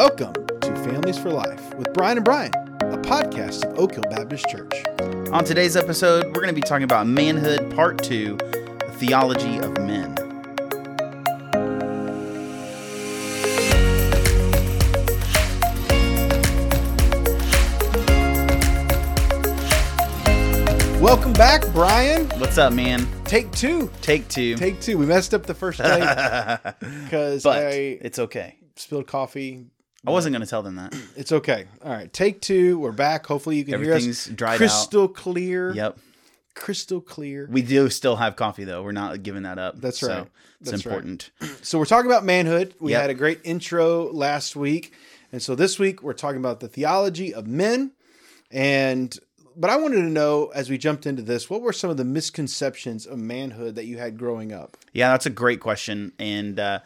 Welcome to Families for Life with Brian and Brian, a podcast of Oak Hill Baptist Church. On today's episode, we're going to be talking about manhood, part two, the theology of men. Welcome back, Brian. What's up, man? Take two. Take two. Take two. We messed up the first take because but I it's okay. spilled coffee. I wasn't going to tell them that. It's okay. All right, take two. We're back. Hopefully, you can hear us. Everything's dried out. crystal clear. Yep. Crystal clear. We do still have coffee, though. We're not giving that up. That's So right. it's That's right. important. So we're talking about manhood. We Yep. had a great intro last week, and so this week we're talking about the theology of men. And but I wanted to know as we jumped into this, what were some of the misconceptions of manhood that you had growing up? Yeah, that's a great question. And uh,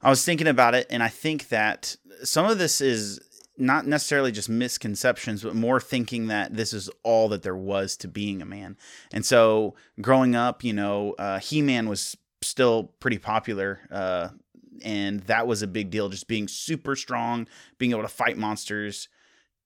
I was thinking about it, and I think that some of this is not necessarily just misconceptions, but more thinking that this is all that there was to being a man. And so growing up, you know, uh, He Man was still pretty popular. Uh, and that was a big deal, just being super strong, being able to fight monsters,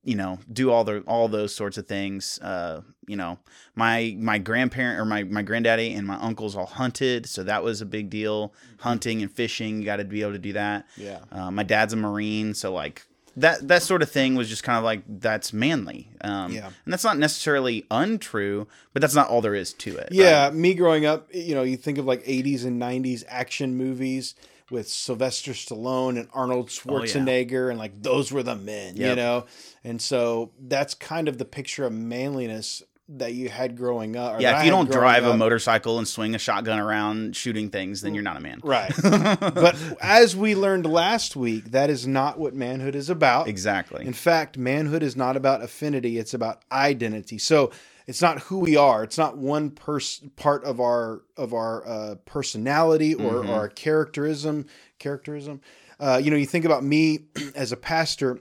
you know, do all the all those sorts of things. Uh, you know, my my grandparent or my my granddaddy and my uncles all hunted, so that was a big deal. Hunting and fishing, you got to be able to do that. Yeah. Uh, my dad's a marine, so like that that sort of thing was just kind of like that's manly. Um, Yeah. and that's not necessarily untrue, but that's not all there is to it. Yeah, right? me growing up, you know, you think of like 80s and 90s action movies with Sylvester Stallone and Arnold oh, Schwarzenegger, and like those were the men, you know? And so that's kind of the picture of manliness that you had growing up. yeah. If you don't drive a motorcycle and swing a shotgun around shooting things, then you're not a man. Right. but as we learned last week, that is not what manhood is about. Exactly. In fact, manhood is not about affinity, it's about identity. So it's not who we are. It's not one part of our of our uh, personality or, Mhm. our characterism. Characterism. Uh, you know, you think about me as a pastor.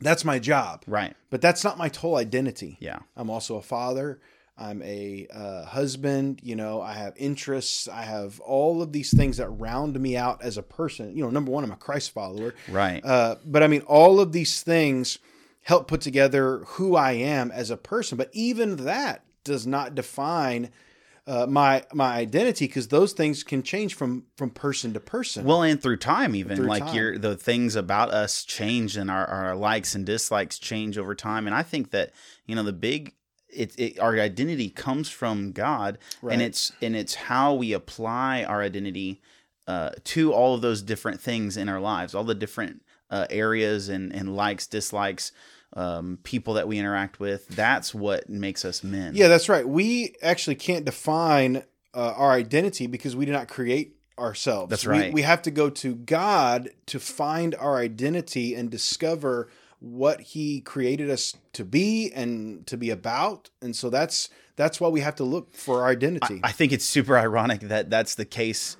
That's my job, right. but that's not my whole identity. Yeah. I'm also a father. I'm a uh, husband. You know, I have interests. I have all of these things that round me out as a person. You know, number one, I'm a Christ follower. Right. Uh, but I mean, all of these things help put together who I am as a person. But even that does not define uh, my my identity because those things can change from from person to person. Well, and through time, even Through like time. your the things about us change, and our, our likes and dislikes change over time. And I think that you know the big it, it our identity comes from God, Right. and it's and it's how we apply our identity uh, to all of those different things in our lives, all the different uh, areas and and likes, dislikes, um, people that we interact with. That's what makes us men. yeah, that's right. We actually can't define uh, our identity because we do not create ourselves. That's right. We, have to go to God to find our identity and discover what He created us to be and to be about. And so that's that's why we have to look for our identity. I think it's super ironic that that's the case.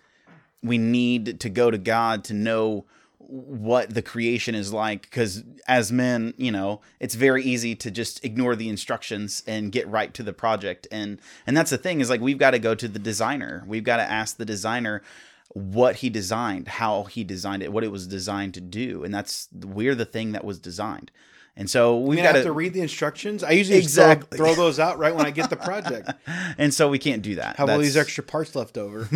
We need to go to God to know what the creation is like because as men, you know, it's very easy to just ignore the instructions and get right to the project. And and that's the thing is like we've got to go to the designer. We've got to ask the designer what he designed, how he designed it, what it was designed to do. And that's we're the thing that was designed. And so we've got have to read the instructions. I usually just throw- Exactly. throw, those out right when I get the project. and so we can't do that. Have all these extra parts left over.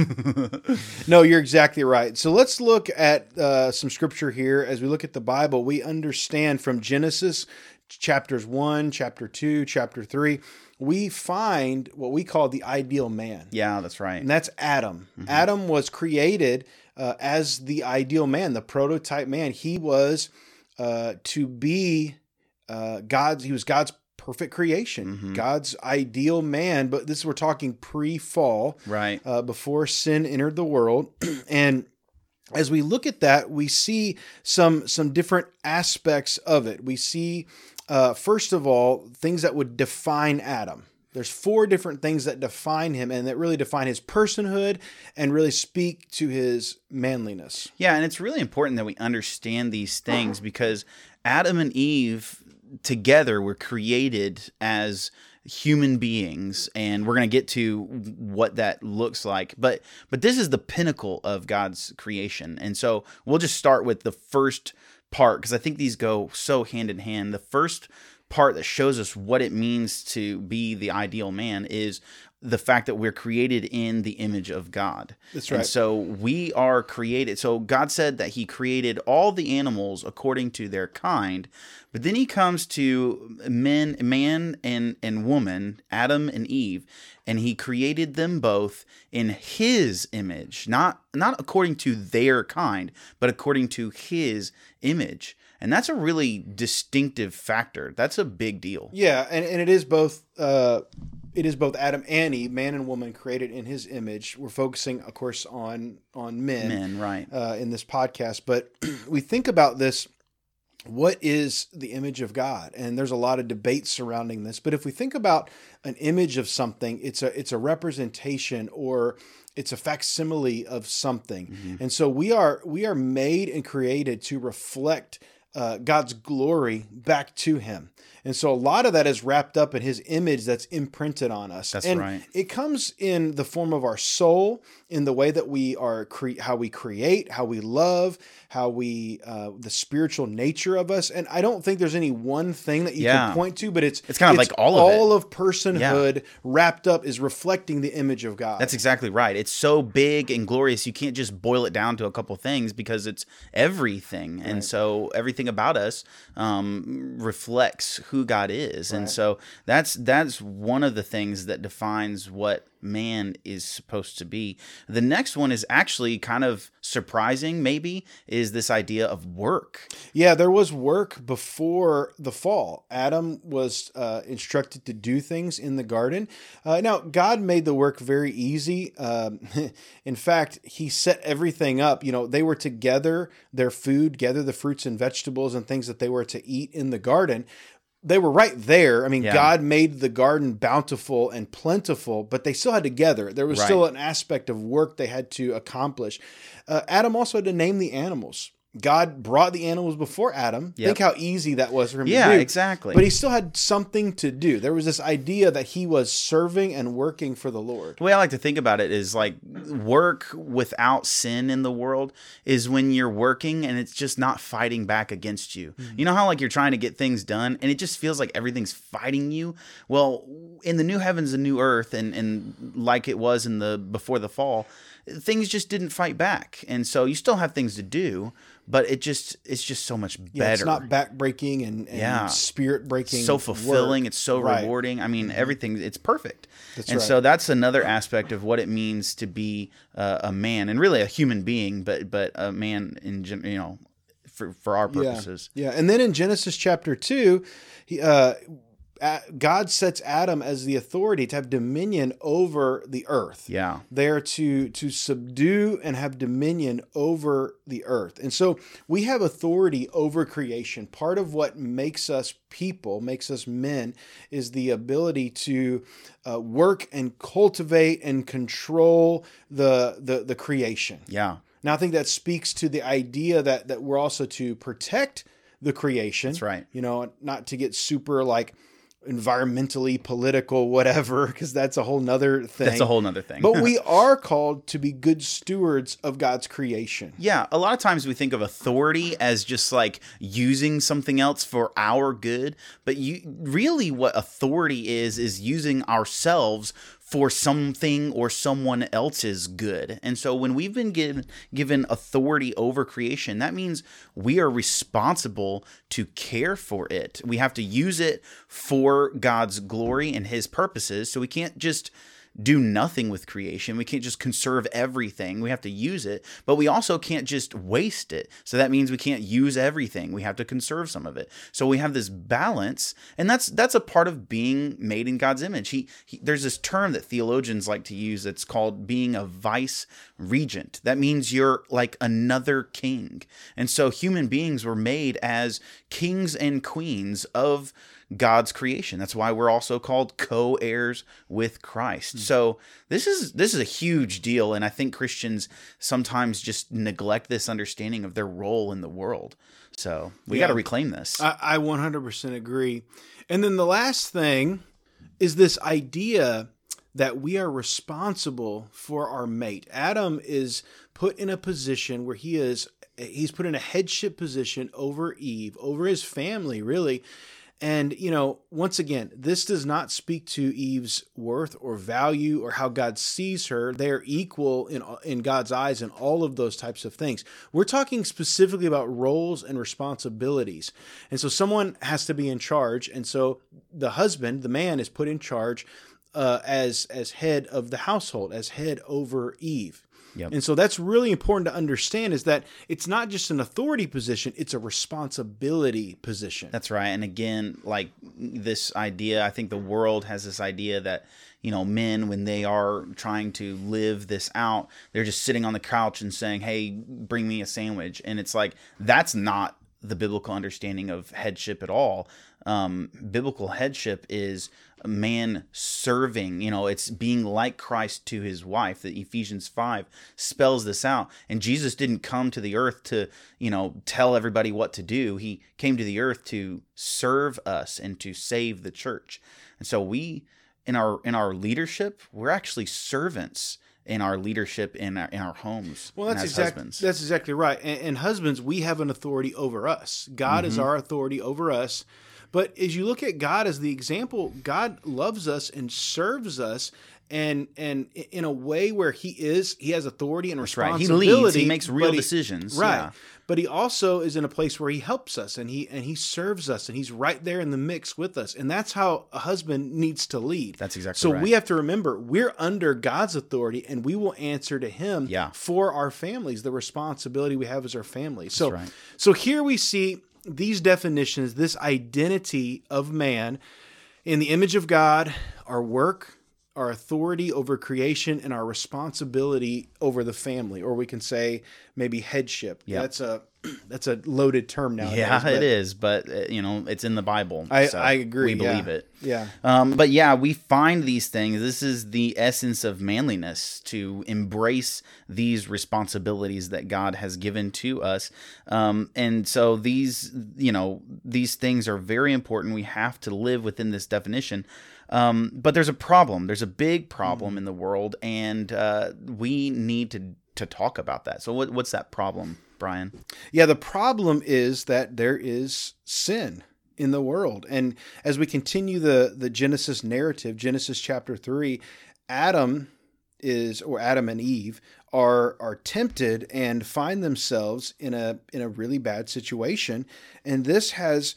no, you're exactly right. So let's look at uh, some scripture here. As we look at the Bible, we understand from Genesis chapters 1, chapter 2, chapter 3, we find what we call the ideal man. Yeah, that's right. And that's Adam. Adam was created uh, as the ideal man, the prototype man. He was uh, to be uh, God's. He was God's perfect creation, Mhm. God's ideal man. But this we're talking pre-fall, Right. uh, before sin entered the world, and as we look at that, we see some some different aspects of it. We see, uh, first of all, things that would define Adam. There's four different things that define him and that really define his personhood and really speak to his manliness. Yeah, and it's really important that we understand these things because Adam and Eve together we're created as human beings and we're going to get to what that looks like. But but this is the pinnacle of god's creation. And so we'll just start with the first part because i think these go so hand in hand. The first part that shows us what it means to be the ideal man is the fact that we're created in the image of God. That's right. And so we are created. So God said that He created all the animals according to their kind, but then He comes to men, man and and woman, Adam and Eve, and He created them both in His image, not not according to their kind, but according to His image. And that's a really distinctive factor. That's a big deal. Yeah, and, and it is both uh it is both Adam and Eve, man and woman created in his image. We're focusing, of course, on on men, Men, right? uh, in this podcast, but we think about this what is the image of God? And there's a lot of debate surrounding this. But if we think about an image of something, it's a it's a representation or it's a facsimile of something. And so we are we are made and created to reflect uh, God's glory back to Him. And so a lot of that is wrapped up in His image that's imprinted on us. That's and right. It comes in the form of our soul, in the way that we are cre- how we create, how we love, how we uh, the spiritual nature of us. And I don't think there's any one thing that you Yeah. can point to, but it's It's kind of like all of it. all of personhood wrapped up is reflecting the image of God. That's exactly right. It's so big and glorious. You can't just boil it down to a couple things because it's everything. And so everything about us um, reflects who God is. And so that's that's one of the things that defines what man is supposed to be. The next one is actually kind of surprising maybe is this idea of work. Yeah, there was work before the fall. Adam was uh, instructed to do things in the garden. Uh, now, God made the work very easy. Um, in fact, He set everything up. You know, they were to gather their food, gather the fruits and vegetables and things that they were to eat in the garden. They were right there. I mean, Yeah. God made the garden bountiful and plentiful, but they still had to gather. There was Right. still an aspect of work they had to accomplish. Uh, Adam also had to name the animals. God brought the animals before Adam. Yep. Think how easy that was for him Yeah, to do. exactly. But he still had something to do. There was this idea that he was serving and working for the Lord. The way I like to think about it is like work without sin in the world is when you're working and it's just not fighting back against you. Hmm. You know how like you're trying to get things done and it just feels like everything's fighting you? Well, in the new heavens and new earth and and like it was in the before the fall, things just didn't fight back. And so you still have things to do, but it just it's just so much better. Yeah, it's not backbreaking and, and Yeah. spirit breaking. so fulfilling. It's so Right. rewarding. I mean, everything. It's perfect. That's and right. so that's another aspect of what it means to be uh, a man, and really a human being, but but a man in you know for for our purposes. Yeah, yeah. And then in Genesis chapter two, he, uh, God sets Adam as the authority to have dominion over the earth. Yeah. They're to to subdue and have dominion over the earth. And so we have authority over creation. Part of what makes us people, makes us men, is the ability to uh, work and cultivate and control the the, the creation. Yeah. Now I think that speaks to the idea that that we're also to protect the creation. That's right. You know, not to get super like environmentally political, whatever, because that's a whole nother thing. That's a whole nother thing. but we are called to be good stewards of God's creation. Yeah, a lot of times we think of authority as just like using something else for our good, but you really what authority is is using ourselves for something or someone else's good. And so when we've been given given authority over creation, that means we are responsible to care for it. We have to use it for God's glory and his purposes. So we can't just do nothing with creation. We can't just conserve everything. We have to use it, but we also can't just waste it. So that means we can't use everything. We have to conserve some of it. So we have this balance, and that's that's a part of being made in God's image. He, he there's this term that theologians like to use that's called being a vice regent. That means you're like another king. And so human beings were made as kings and queens of God's creation. That's why we're also called co-heirs with Christ. Hmm. So this is this is a huge deal and I think Christians sometimes just neglect this understanding of their role in the world. So we got to reclaim this. I, I 100% agree. And then the last thing is this idea that we are responsible for our mate. Adam is put in a position where he is he's put in a headship position over Eve, over his family, really. And, you know, once again, this does not speak to Eve's worth or value or how God sees her. They're equal in, in God's eyes and all of those types of things. We're talking specifically about roles and responsibilities. And so someone has to be in charge. And so the husband, the man, is put in charge uh, as, as head of the household, as head over Eve. Yep. And so that's really important to understand is that it's not just an authority position, it's a responsibility position. That's right. And again, like this idea, I think the world has this idea that, you know, men, when they are trying to live this out, they're just sitting on the couch and saying, hey, bring me a sandwich. And it's like, that's not the biblical understanding of headship at all. Um, biblical headship is a man serving, you know, it's being like Christ to his wife. That Ephesians 5 spells this out. And Jesus didn't come to the earth to, you know, tell everybody what to do. He came to the earth to serve us and to save the church. And so we in our in our leadership, we're actually servants in our leadership in our in our homes. Well, that's exactly that's exactly right. And, and, husbands, we have an authority over us. God mm-hmm. is our authority over us. But as you look at God as the example, God loves us and serves us and and in a way where he is he has authority and responsibility. Right. He leads, he makes real he, decisions. Right. Yeah. But he also is in a place where he helps us and he and he serves us and he's right there in the mix with us. And that's how a husband needs to lead. That's exactly so right. we have to remember we're under God's authority and we will answer to him yeah. for our families, the responsibility we have as our family. So right. so here we see these definitions, this identity of man in the image of God, our work, our authority over creation, and our responsibility over the family, or we can say maybe headship. Yep. That's a that's a loaded term now. Yeah, it is, but uh, you know, it's in the Bible. I, so I agree. We believe yeah. it. Yeah. Um, but yeah, we find these things. This is the essence of manliness to embrace these responsibilities that God has given to us. Um, and so these, you know, these things are very important. We have to live within this definition. Um, but there's a problem. There's a big problem mm in the world, and uh, we need to to talk about that. So, what, what's that problem? Brian? Yeah, the problem is that there is sin in the world. And as we continue the the Genesis narrative, Genesis chapter 3, Adam is or Adam and Eve are are tempted and find themselves in a in a really bad situation and this has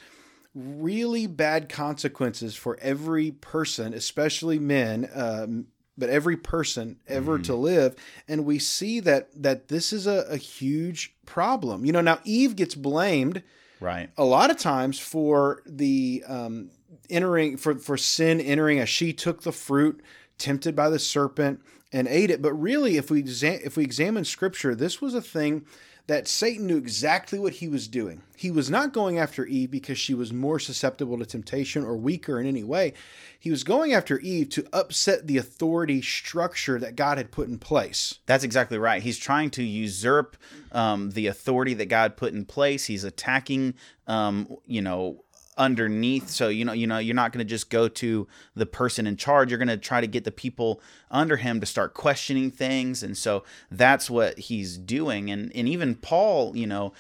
really bad consequences for every person especially men um, but every person ever mm. to live. And we see that that this is a, a huge problem. You know now eve gets blamed right. a lot of times for the um, entering for for sin entering as she took the fruit tempted by the serpent and ate it. But really if we exa- if we examine scripture this was a thing that Satan knew exactly what he was doing. He was not going after Eve because she was more susceptible to temptation or weaker in any way. He was going after Eve to upset the authority structure that God had put in place. That's exactly right. He's trying to usurp um, the authority that God put in place. He's attacking, um, you know, underneath. So you know you know you're not going to just go to the person in charge. You're going to try to get the people under him to start questioning things. And so that's what he's doing. And and even Paul you know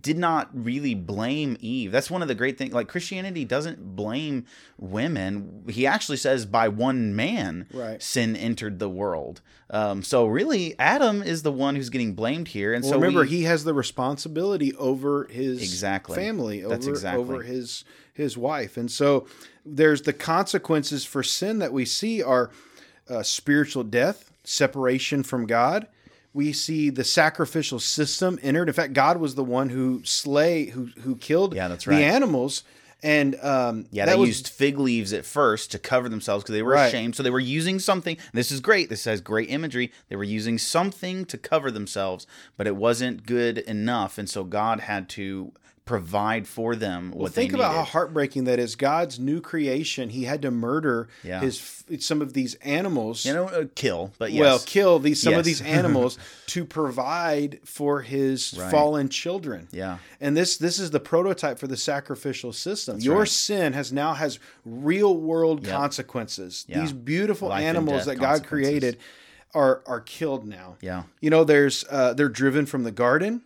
did not really blame Eve. That's one of the great things. Like Christianity doesn't blame women. He actually says by one man right. sin entered the world. Um, so really, Adam is the one who's getting blamed here. And well, so remember, we, he has the responsibility over his exactly family, That's over exactly. over his his wife, and so there's the consequences for sin that we see are uh, spiritual death, separation from God we see the sacrificial system entered. In fact, God was the one who slay who who killed yeah, that's right. the animals. And um, yeah, they was, used fig leaves at first to cover themselves because they were right. ashamed. So they were using something. This is great. This has great imagery. They were using something to cover themselves, but it wasn't good enough, and so God had to provide for them what Well, they think about how heartbreaking that is. God's new creation. He had to murder Yeah. his some of these animals. you know uh, kill, but yes, Well, kill these some of these animals to provide for his Right. fallen children. yeah, And this this is the prototype for the sacrificial system. Your right. sin has now has real world Yep. consequences. Yeah. These beautiful Life animals that God created are are killed now. yeah, You know, there's uh, they're driven from the garden.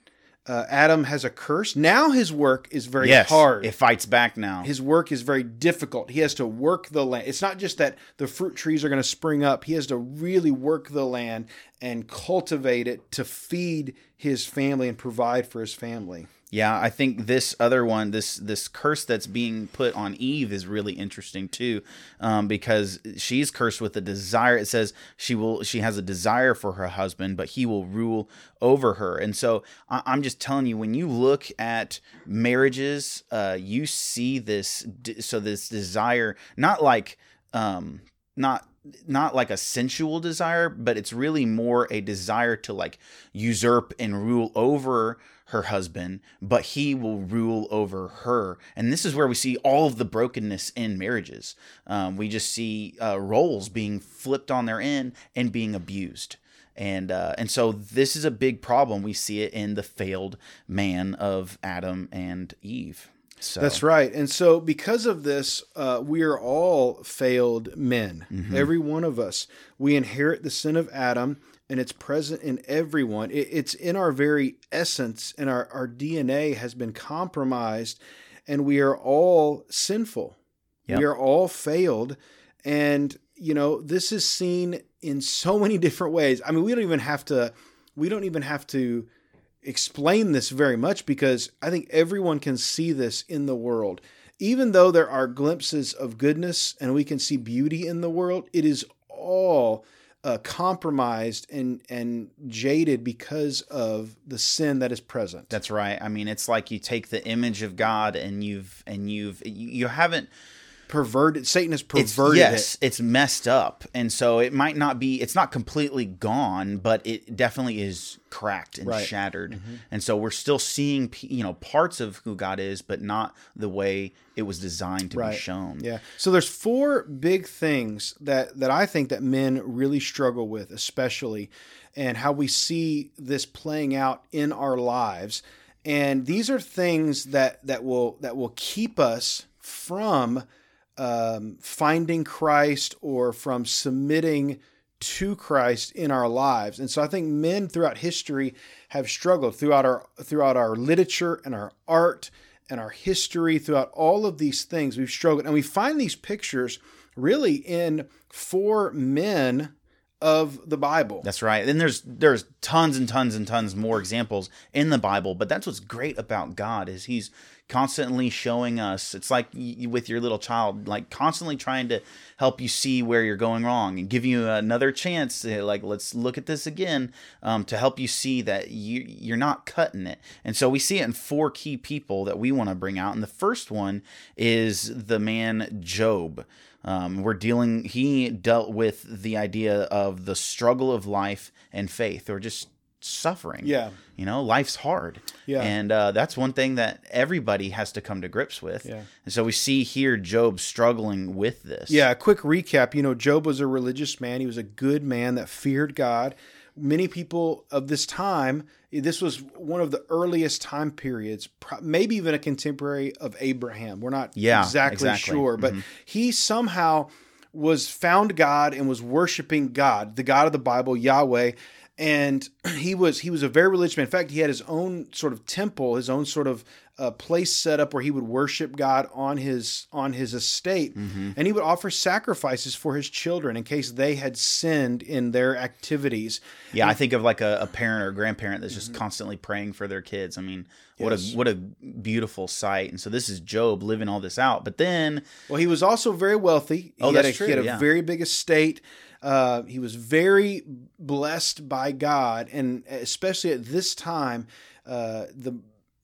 Uh, Adam has a curse. Now his work is very yes, hard. It fights back now. his work is very difficult. He has to work the land. It's not just that the fruit trees are going to spring up. He has to really work the land and cultivate it to feed his family and provide for his family. Yeah, I think this other one, this this curse that's being put on Eve, is really interesting too, um, because she's cursed with a desire. It says she will, she has a desire for her husband, but he will rule over her. And so I, I'm just telling you, when you look at marriages, uh, you see this. So this desire, not like, um, not not like a sensual desire, but it's really more a desire to like usurp and rule over her husband, but he will rule over her. And this is where we see all of the brokenness in marriages. Um, we just see uh, roles being flipped on their end and being abused. And uh, and so this is a big problem. We see it in the failed man of Adam and Eve. So That's right. And so, because of this, uh, we are all failed men. Every one of us. We inherit the sin of Adam, and it's present in everyone. It, it's in our very essence, and our, our DNA has been compromised, and we are all sinful. Yep. We are all failed. And, you know, this is seen in so many different ways. I mean, we don't even have to. We don't even have to explain this very much because I think everyone can see this in the world. Even though there are glimpses of goodness and we can see beauty in the world, it is all uh, compromised and and jaded because of the sin that is present. That's right. I mean, it's like you take the image of God and you've and you've you, you haven't perverted. Satan has it's, perverted yes, it. it's messed up, and so it might not be. It's not completely gone, but it definitely is cracked and Right. shattered. Mm-hmm. And so we're still seeing, you know, parts of who God is, but not the way it was designed to Right. be shown. Yeah. So there's four big things that that I think that men really struggle with, especially, and how we see this playing out in our lives. And these are things that that will that will keep us from um, finding Christ or from submitting to Christ in our lives. And so I think men throughout history have struggled throughout our throughout our literature and our art and our history throughout all of these things we've struggled and we find these pictures really in four men of the Bible. That's right. And there's there's tons and tons and tons more examples in the Bible, but that's what's great about God is he's constantly showing us. It's like y- with your little child, like constantly trying to help you see where you're going wrong and give you another chance to like let's look at this again um, to help you see that you you're not cutting it. And so we see it in four key people that we want to bring out. And the first one is the man Job. Um, we're dealing. He dealt with the idea of the struggle of life and faith, or just suffering. Yeah. you know, life's hard. Yeah. and uh, that's one thing that everybody has to come to grips with. Yeah. and so we see here Job struggling with this. Yeah, a quick recap. You know, Job was a religious man. He was a good man that feared God. Many people of this time, this was one of the earliest time periods, maybe even a contemporary of Abraham. We're not Yeah, exactly, exactly. sure, but mm-hmm. he somehow was found God and was worshiping God, the God of the Bible, Yahweh. And he was he was a very religious man. In fact, he had his own sort of temple, his own sort of uh, place set up where he would worship God on his on his estate, and he would offer sacrifices for his children in case they had sinned in their activities. yeah. I think of like a, a parent or a grandparent that's just constantly praying for their kids. I mean, what Mm-hmm. Yes. a what a beautiful sight. And so this is Job living all this out. But then, Well, he was also very wealthy. Oh, he had that's a, He had a yeah. very big estate. Uh, he was very blessed by God, and especially at this time, uh, the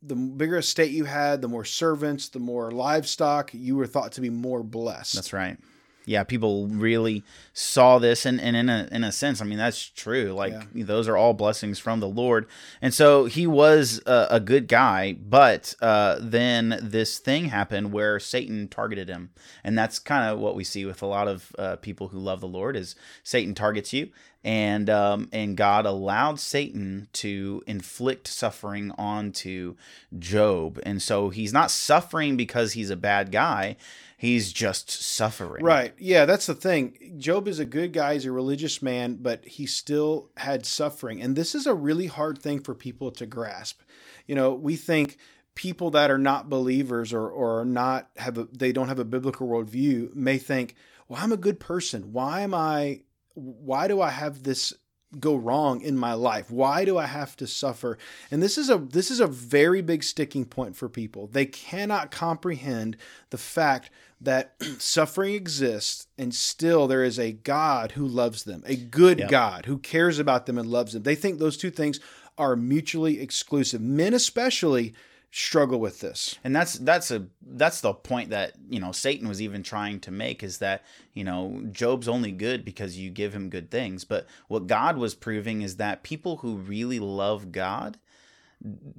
the bigger estate you had, the more servants, the more livestock, you were thought to be more blessed. that's right. Yeah, people really saw this, and, and in a in a sense, I mean that's true. Like Yeah. those are all blessings from the Lord, and so he was a, a good guy. But uh, then this thing happened where Satan targeted him, and that's kind of what we see with a lot of uh, people who love the Lord is Satan targets you, and um, and God allowed Satan to inflict suffering onto Job, and so he's not suffering because he's a bad guy. He's just suffering. Right. Yeah, that's the thing. Job is a good guy, he's a religious man, but he still had suffering. And this is a really hard thing for people to grasp. You know, we think people that are not believers or or not have a they don't have a biblical worldview may think, well, I'm a good person. Why am I why do I have this go wrong in my life? Why do I have to suffer? And this is a this is a very big sticking point for people. They cannot comprehend the fact that suffering exists and still there is a God who loves them, a good Yep. God who cares about them and loves them. They think those two things are mutually exclusive. Men especially struggle with this. and that's that's a that's the point that you know Satan was even trying to make is that you know Job's only good because you give him good things but what God was proving is that people who really love God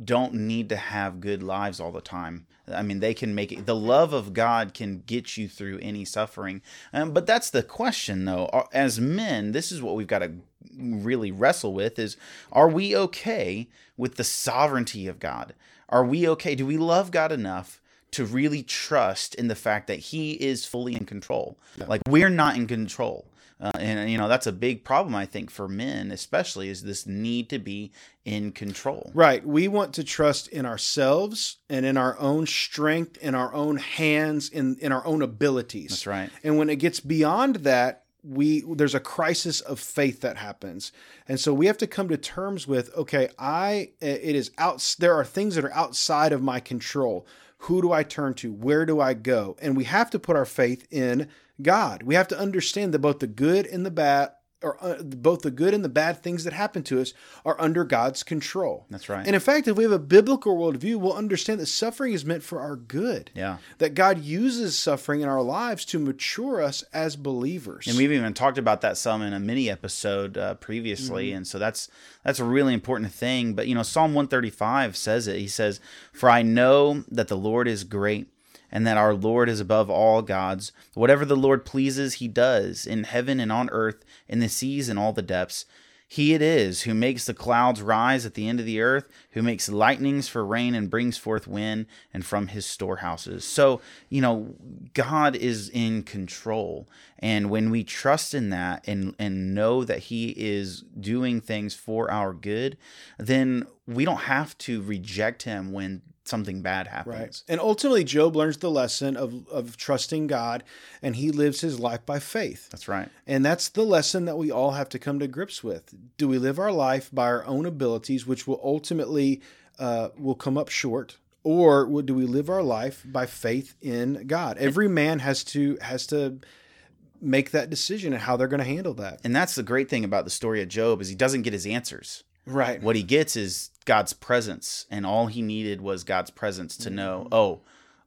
don't need to have good lives all the time. I mean, they can make it. The love of God can get you through any suffering. Um, but that's the question, though. As men, this is what we've got to really wrestle with: is Are we okay with the sovereignty of God? Are we okay? Do we love God enough? To really trust in the fact that He is fully in control. Like, we're not in control. Uh, and, you know, that's a big problem, I think, for men, especially, is this need to be in control. Right. We want to trust in ourselves and in our own strength, in our own hands, in, in our own abilities. That's right. And when it gets beyond that, we there's a crisis of faith that happens. And so we have to come to terms with, okay, I it is out there are things that are outside of my control. Who do I turn to? Where do I go? And we have to put our faith in God. We have to understand that both the good and the bad or uh, both the good and the bad things that happen to us are under God's control. That's right. And in fact, if we have a biblical worldview, we'll understand that suffering is meant for our good. Yeah. That God uses suffering in our lives to mature us as believers. And we've even talked about that some in a mini episode uh, previously, and so that's that's a really important thing. But you know, Psalm one thirty five says it. He says, "For I know that the Lord is great, and that our Lord is above all gods. Whatever the Lord pleases, He does in heaven and on earth, in the seas and all the depths." He it is who makes the clouds rise at the end of the earth, who makes lightnings for rain and brings forth wind and from his storehouses. So, you know, God is in control. And when we trust in that and, and know that he is doing things for our good, then we don't have to reject him when something bad happens. Right. And ultimately, Job learns the lesson of, of trusting God and he lives his life by faith. That's right. And that's the lesson that we all have to come to grips with. Do we live our life by our own abilities, which will ultimately uh, will come up short, or do we live our life by faith in God? Every man has to has to make that decision and how they're going to handle that. And that's the great thing about the story of Job is he doesn't get his answers. Right. What he gets is God's presence, and all he needed was God's presence to know, mm-hmm. oh,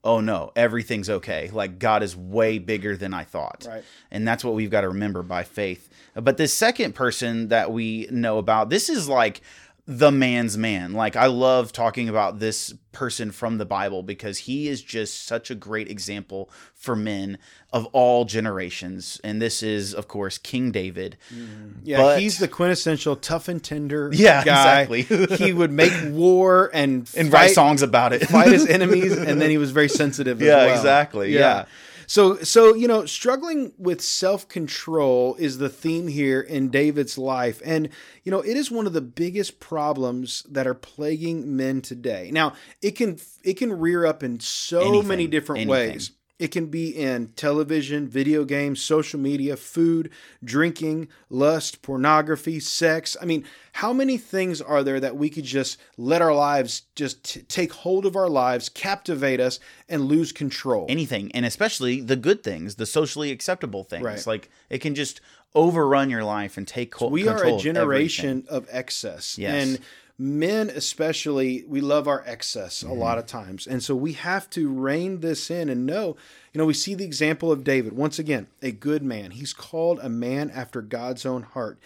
oh no, everything's okay. Like God is way bigger than I thought. Right. And that's what we've got to remember by faith. But this second person that we know about, this is like the man's man. Like I love talking about this person from the Bible because he is just such a great example for men of all generations. And this is, of course, King David. Mm. Yeah, But- he's the quintessential tough and tender Yeah, guy. exactly. he would make war and And fight, write songs about it. fight his enemies, and then he was very sensitive. as Yeah, well. exactly, yeah. So, so you know, struggling with self control is the theme here in David's life, and you know, it is one of the biggest problems that are plaguing men today. Now, it can it can rear up in so Anything, many different anything. ways. It can be in television, video games, social media, food, drinking, lust, pornography, sex. I mean, how many things are there that we could just let our lives just t- take hold of our lives, captivate us, and lose control? anything and especially the good things the socially acceptable things Right. like it can just overrun your life and take co- we control. are a generation everything. of excess Yes. and men especially we love our excess a lot of times. And so we have to rein this in and know you know we see the example of david. Once again a good man. He's called a man after god's own heart.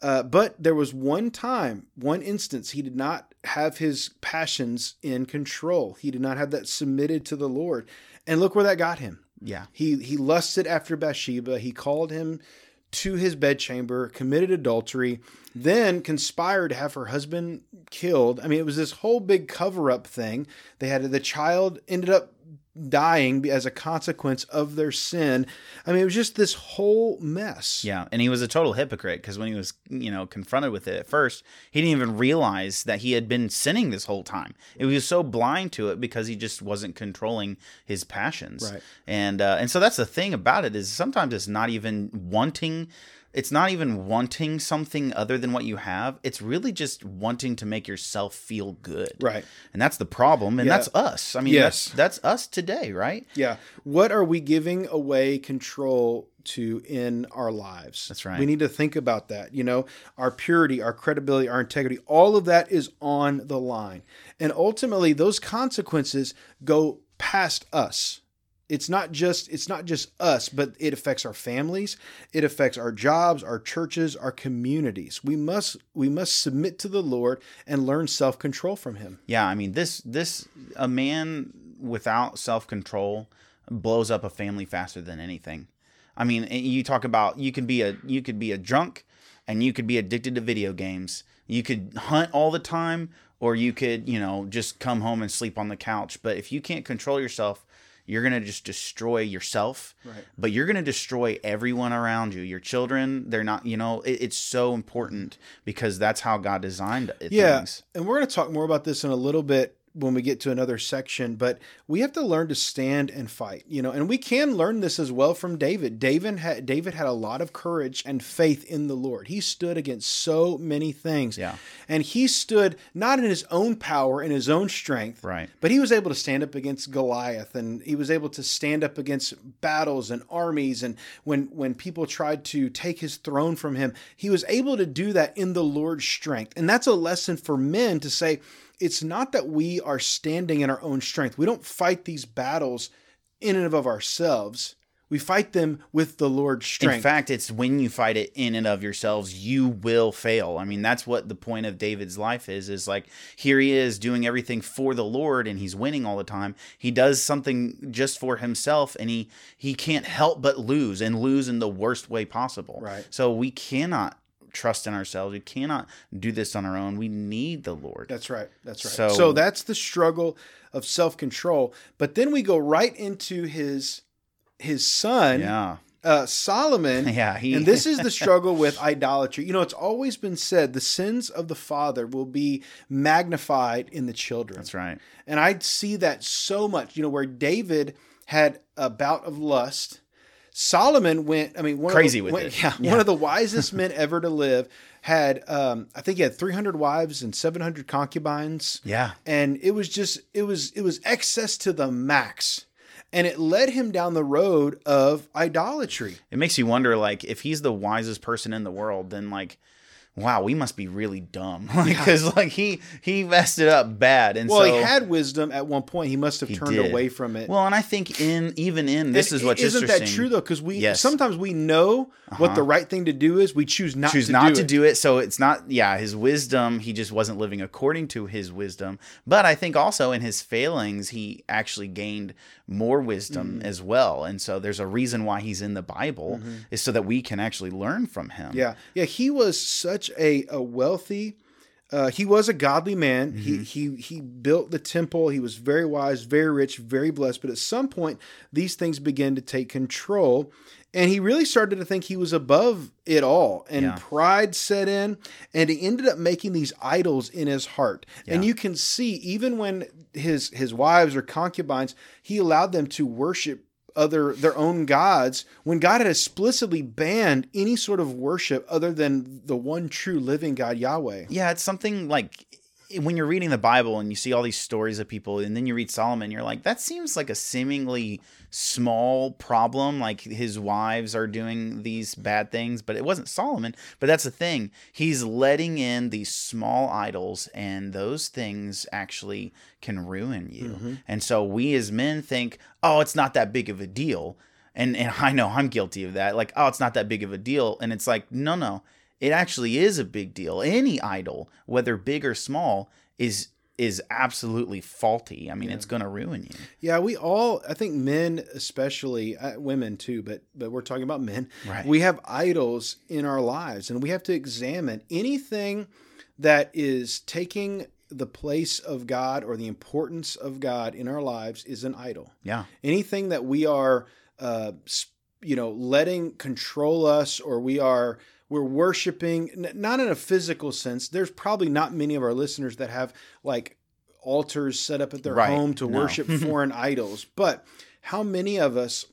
Uh, but there was one time one instance he did not have his passions in control. He did not have that submitted to the lord. And look where that got him. Yeah. he he lusted after Bathsheba. He called him to his bedchamber, committed adultery, then conspired to have her husband killed. I mean, it was this whole big cover up thing. They had the child ended up dying as a consequence of their sin. I mean, it was just this whole mess. Yeah, and he was a total hypocrite because when he was, you know, confronted with it at first, he didn't even realize that he had been sinning this whole time. He was so blind to it because he just wasn't controlling his passions. Right. And uh, and so that's the thing about it is sometimes it's not even wanting. It's not even wanting something other than what you have. It's really just wanting to make yourself feel good. Right. And that's the problem. And Yeah. that's us. I mean, Yes. that's that's us today, right? Yeah. What are we giving away control to in our lives? That's right. We need to think about that. You know, our purity, our credibility, our integrity, all of that is on the line. And ultimately those consequences go past us. It's not just it's not just us, but it affects our families, it affects our jobs, our churches, our communities. We must we must submit to the Lord and learn self-control from him. Yeah, I mean this this a man without self-control blows up a family faster than anything. I mean, eh, you talk about you could be a you could be a drunk and you could be addicted to video games. You could hunt all the time or you could, you know, just come home and sleep on the couch. But if you can't control yourself, you're going to just destroy yourself. Right. But you're going to destroy everyone around you. Your children, they're not, you know, it, it's so important because that's how God designed it. Yeah, things. and we're going to talk more about this in a little bit when we get to another section, but we have to learn to stand and fight, you know, and we can learn this as well from David. David had David had a lot of courage and faith in the Lord. He stood against so many things. Yeah. And he stood not in his own power and his own strength, Right. but he was able to stand up against Goliath and he was able to stand up against battles and armies and when when people tried to take his throne from him, he was able to do that in the Lord's strength. And that's a lesson for men to say it's not that we are standing in our own strength. We don't fight these battles in and of ourselves. We fight them with the Lord's strength. In fact, it's when you fight it in and of yourselves, you will fail. I mean, that's what the point of David's life is. Is like here he is doing everything for the Lord, and he's winning all the time. He does something just for himself, and he he can't help but lose and lose in the worst way possible. Right. So we cannot trust in ourselves. We cannot do this on our own. We need the Lord. That's right. That's right. So- So, that's the struggle of self-control. But then we go right into his his son, yeah. uh, Solomon. Yeah. He, And this is the struggle with idolatry. You know, it's always been said the sins of the father will be magnified in the children. that's right. And I see that so much, you know, where David had a bout of lust. Solomon went, I mean, one Crazy of the, with went- it. Yeah, Yeah. one of the wisest men ever to live had, um, I think he had 300 wives and 700 concubines. Yeah. And it was just, it was, it was excess to the max. And it led him down the road of idolatry. It makes you wonder, like, if he's the wisest person in the world, then like, wow, we must be really dumb, because like he he messed it up bad, and Well, so he had wisdom at one point. He must have turned did. away from it. Well, and I think in even in this And is what's isn't that true though? Because we Yes. sometimes we know what the uh-huh. right thing to do is. We choose not choose to not do to it. do it. So it's not, yeah, his wisdom, he just wasn't living according to his wisdom. But I think also in his failings, he actually gained more wisdom Mm-hmm. as well. And so there's a reason why he's in the Bible is so that we can actually learn from him. Yeah, yeah. He was such a, a wealthy. Uh, he was a godly man. Mm-hmm. He he he built the temple. He was very wise, very rich, very blessed. But at some point, these things began to take control, and he really started to think he was above it all. And Yeah. pride set in, and he ended up making these idols in his heart. And you can see even when his his wives or concubines, he allowed them to worship other their own gods when God had explicitly banned any sort of worship other than the one true living God Yahweh. Yeah, it's something like when you're reading the Bible and you see all these stories of people, and then you read Solomon, you're like, that seems like a seemingly small problem. Like his wives are doing these bad things, but it wasn't Solomon. But that's the thing. He's letting in these small idols, and those things actually can ruin you. Mm-hmm. And so we as men think, oh, it's not that big of a deal. And, and I know I'm guilty of that. Like, oh, it's not that big of a deal. And it's like, no, no, it actually is a big deal. Any idol, whether big or small, is is absolutely faulty. I mean, it's going to ruin you. Yeah, we all. I think men, especially uh, women too, but but we're talking about men. Right. We have idols in our lives, and we have to examine anything that is taking the place of God or the importance of God in our lives is an idol. Yeah. Anything that we are, uh, you know, letting control us, or we are we're worshiping, n- not in a physical sense. There's probably not many of our listeners that have like altars set up at their Right. home to No. worship foreign idols. But how many of us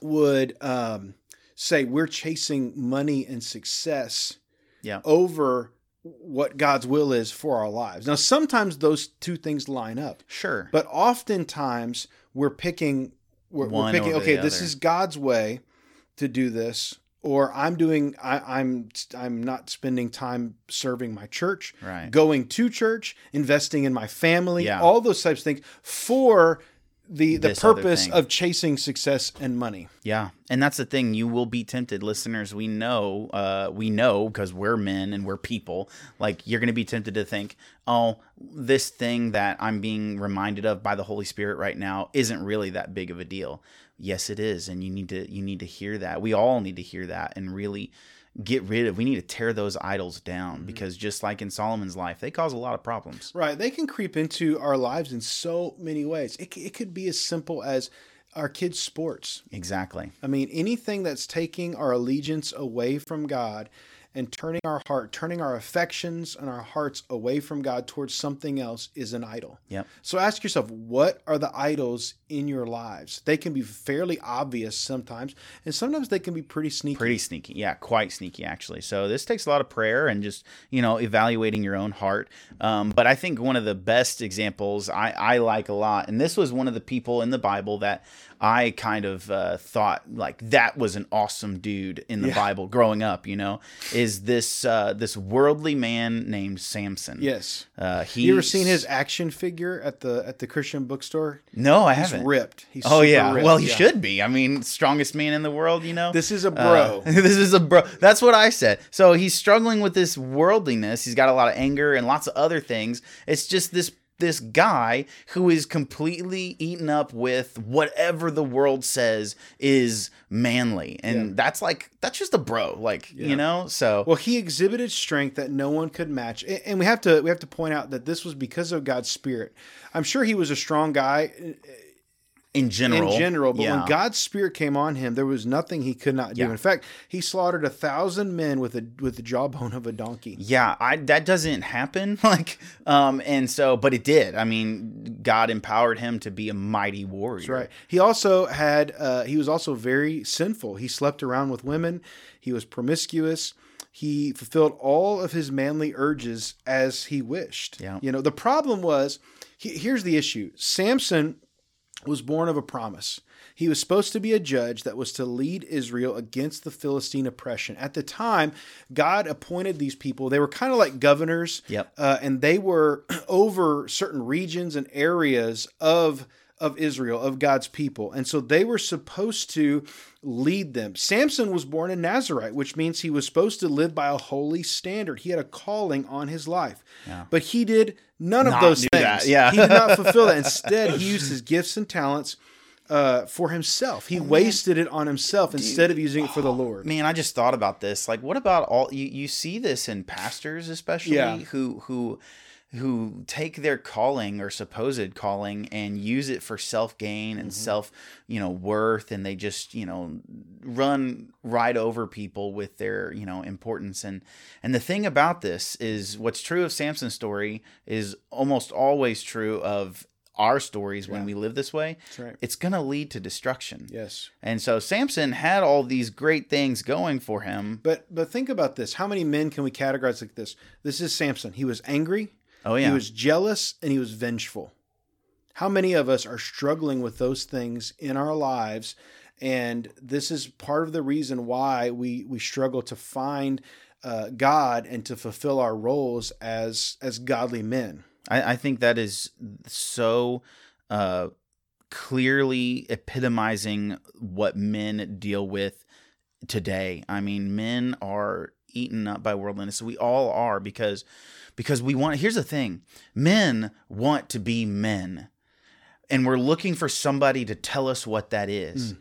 would um, say we're chasing money and success Yeah. over what God's will is for our lives? Now, sometimes those two things line up, Sure. but oftentimes we're picking we're, we're picking okay this is god's way to do this or i'm doing I, i'm i'm not spending time serving my church Right. going to church investing in my family Yeah. all those types of things for the the This purpose of chasing success and money Yeah, and that's the thing. You will be tempted, listeners. We know, uh, we know because we're men and we're people. Like you're going to be tempted to think, "Oh, this thing that I'm being reminded of by the Holy Spirit right now isn't really that big of a deal." Yes, it is, and you need to you need to hear that. We all need to hear that and really get rid of. We need to tear those idols down mm-hmm. because just like in Solomon's life, they cause a lot of problems. right they can creep into our lives in so many ways it, it could be as simple as our kids sports Exactly. I mean, anything that's taking our allegiance away from God and turning our heart, turning our affections and our hearts away from God towards something else is an idol. Yep. So ask yourself, what are the idols in your lives? They can be fairly obvious sometimes, and sometimes they can be pretty sneaky. pretty sneaky yeah quite sneaky actually so this takes a lot of prayer and just you know evaluating your own heart um, but i think one of the best examples I, I like a lot and this was one of the people in the bible that i kind of uh, thought like that was an awesome dude in the Yeah. bible growing up you know is this uh, this worldly man named samson Yes. uh, he You ever seen his action figure at the at the Christian bookstore? no i He's haven't ripped. He's ripped. Oh yeah, ripped. well he Yeah. should be. I mean, strongest man in the world. You know, This is a Uh, bro. this is a bro. That's what I said. So he's struggling with this worldliness. He's got a lot of anger and lots of other things. It's just this this guy who is completely eaten up with whatever the world says is manly, and Yeah. that's like that's just a bro. Like Yeah. you know. So Well, he exhibited strength that no one could match, and we have to we have to point out that this was because of God's Spirit. I'm sure he was a strong guy in general, in general, but yeah. when God's Spirit came on him, there was nothing he could not do. Yeah. In fact, he slaughtered a thousand men with a with the jawbone of a donkey. Yeah, I that doesn't happen. Like, um, and so, but it did. I mean, God empowered him to be a mighty warrior. That's right. He also had uh, he was also very sinful. He slept around with women. He was promiscuous. He fulfilled all of his manly urges as he wished. Yeah. You know, the problem was he, here's the issue. Samson was born of a promise. He was supposed to be a judge that was to lead Israel against the Philistine oppression. At the time, God appointed these people. They were kind of like governors, Yep. uh, and they were over certain regions and areas of of Israel, of God's people. And so they were supposed to lead them. Samson was born in Nazarite, which means he was supposed to live by a holy standard. He had a calling on his life. Yeah. But he did none of those things. that, yeah. he did not fulfill that. Instead, he used his gifts and talents uh, for himself. He wasted it on himself instead of using it for the Lord. Man, I just thought about this. Like, what about all you? You see this in pastors, especially Yeah. who who who take their calling or supposed calling and use it for self gain and self, you know, worth, and they just you know run right over people with their you know importance. And and the thing about this is, what's true of Samson's story is almost always true of our stories when Yeah. we live this way. Right. It's gonna lead to destruction. Yes. And so Samson had all these great things going for him. But but think about this. How many men can we categorize like this? This is Samson. He was angry. Oh yeah. He was jealous and he was vengeful. How many of us are struggling with those things in our lives? And this is part of the reason why we, we struggle to find uh, God and to fulfill our roles as as godly men. I, I think that is so uh, clearly epitomizing what men deal with today. I mean, men are eaten up by worldliness. We all are because because we want. Here's the thing: men want to be men, and we're looking for somebody to tell us what that is. Mm.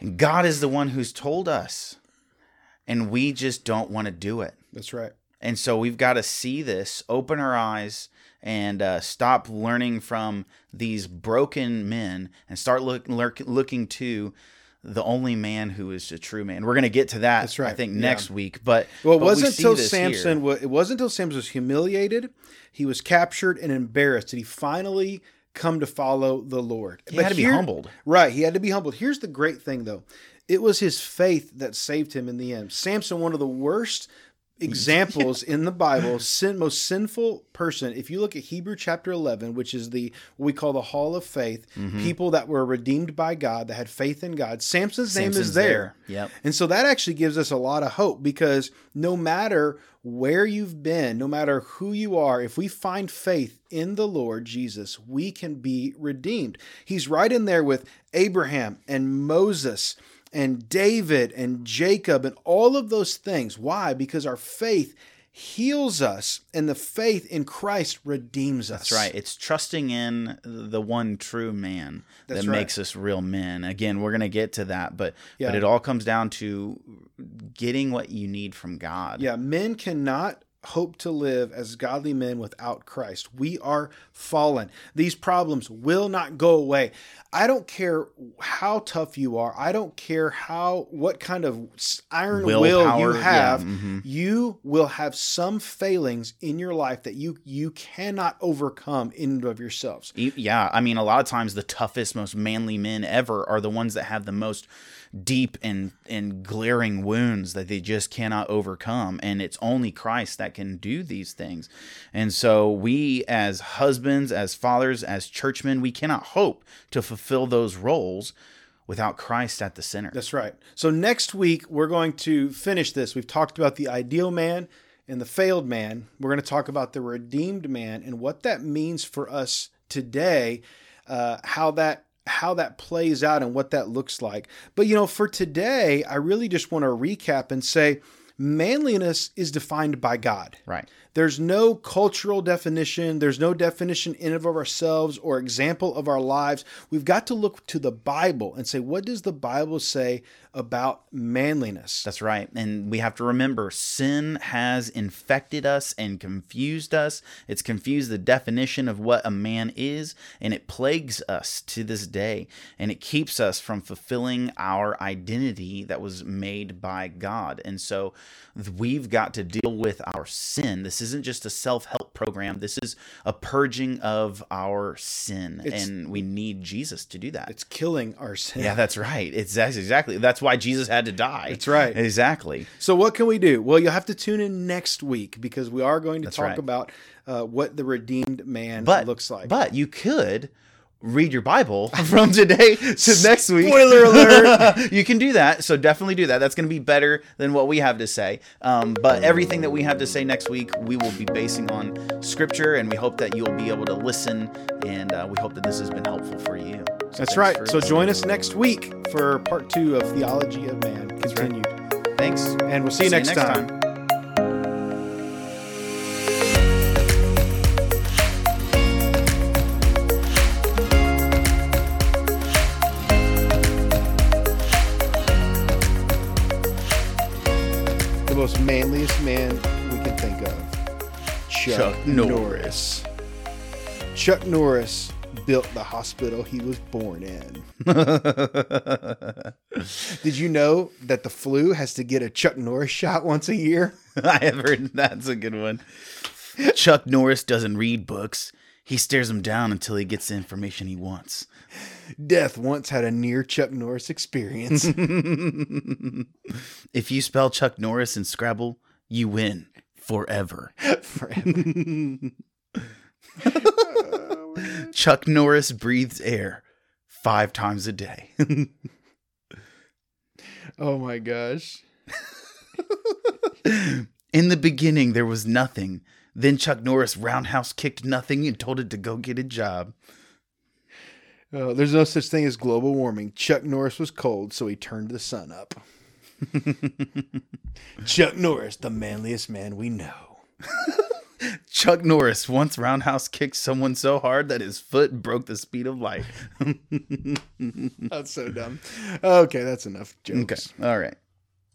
And God is the one who's told us, and we just don't want to do it. That's right. And so we've got to see this, open our eyes, and uh, stop learning from these broken men and start look, lurk, looking to the only man who is a true man. We're going to get to that, That's right. I think, Yeah. next week. But Well, it but wasn't until Samson. here. It wasn't until Samson was humiliated, he was captured and embarrassed, that he finally come to follow the Lord. He had to be humbled. Right, he had to be humbled. Here's the great thing, though: it was his faith that saved him in the end. Samson, one of the worst examples in the Bible, sin, most sinful person. If you look at Hebrew chapter 11, which is the what we call the Hall of Faith, Mm-hmm. people that were redeemed by God, that had faith in God, Samson's, name is there. there. Yep. And so that actually gives us a lot of hope because no matter where you've been, no matter who you are, if we find faith in the Lord Jesus, we can be redeemed. He's right in there with Abraham and Moses and David and Jacob and all of those things. Why? Because our faith heals us and the faith in Christ redeems us. That's right. It's trusting in the one true man That's that right. makes us real men. Again, we're going to get to that, but Yeah. but it all comes down to getting what you need from God. Yeah, men cannot hope to live as godly men without Christ. We are fallen. These problems will not go away. I don't care how tough you are. I don't care how what kind of iron will you Willpower, yeah, have. mhm. You will have some failings in your life that you you cannot overcome in and of yourselves. Yeah, I mean, a lot of times the toughest, most manly men ever are the ones that have the most deep and and glaring wounds that they just cannot overcome, and it's only Christ that can do these things. And so, we as husbands, as fathers, as churchmen, we cannot hope to fulfill those roles without Christ at the center. That's right. So next week we're going to finish this. We've talked about the ideal man and the failed man. We're going to talk about the redeemed man and what that means for us today, uh, how that how that plays out and what that looks like. But you know, for today, I really just want to recap and say manliness is defined by God. right. There's no cultural definition. There's no definition in of ourselves or example of our lives. We've got to look to the Bible and say, what does the Bible say about manliness? That's right. And we have to remember sin has infected us and confused us. It's confused the definition of what a man is, and it plagues us to this day. And it keeps us from fulfilling our identity that was made by God. And so we've got to deal with our sin. This isn't just a self help program, this is a purging of our sin. It's- and we need Jesus to do that. It's killing our sin. Yeah, that's right. It's that's exactly. That's why Jesus had to die. That's right. Exactly. So what can we do? Well, you'll have to tune in next week because we are going to That's talk right. about uh, what the redeemed man But looks like. But you could read your Bible from today to next week. Spoiler alert. you can do that. So definitely do that. That's going to be better than what we have to say. Um, but everything that we have to say next week, we will be basing on Scripture, and we hope that you'll be able to listen. And uh, we hope that this has been helpful for you. So That's right. So join us next week for part two of Theology of Man continued. Thanks. And we'll see you next time. The most manliest man we can think of. Chuck, Chuck Norris. Chuck Norris built the hospital he was born in. Did you know that the flu has to get a Chuck Norris shot once a year? I have heard that's a good one. Chuck Norris doesn't read books. He stares him down until he gets the information he wants. Death once had a near Chuck Norris experience. If you spell Chuck Norris in Scrabble, you win forever. Forever. Chuck Norris breathes air five times a day. Oh my gosh. In the beginning, there was nothing. Then Chuck Norris roundhouse kicked nothing and told it to go get a job. Oh, there's no such thing as global warming. Chuck Norris was cold, so he turned the sun up. Chuck Norris, the manliest man we know. Chuck Norris once roundhouse kicked someone so hard that his foot broke the speed of light. That's so dumb. Okay, that's enough jokes. okay, all right.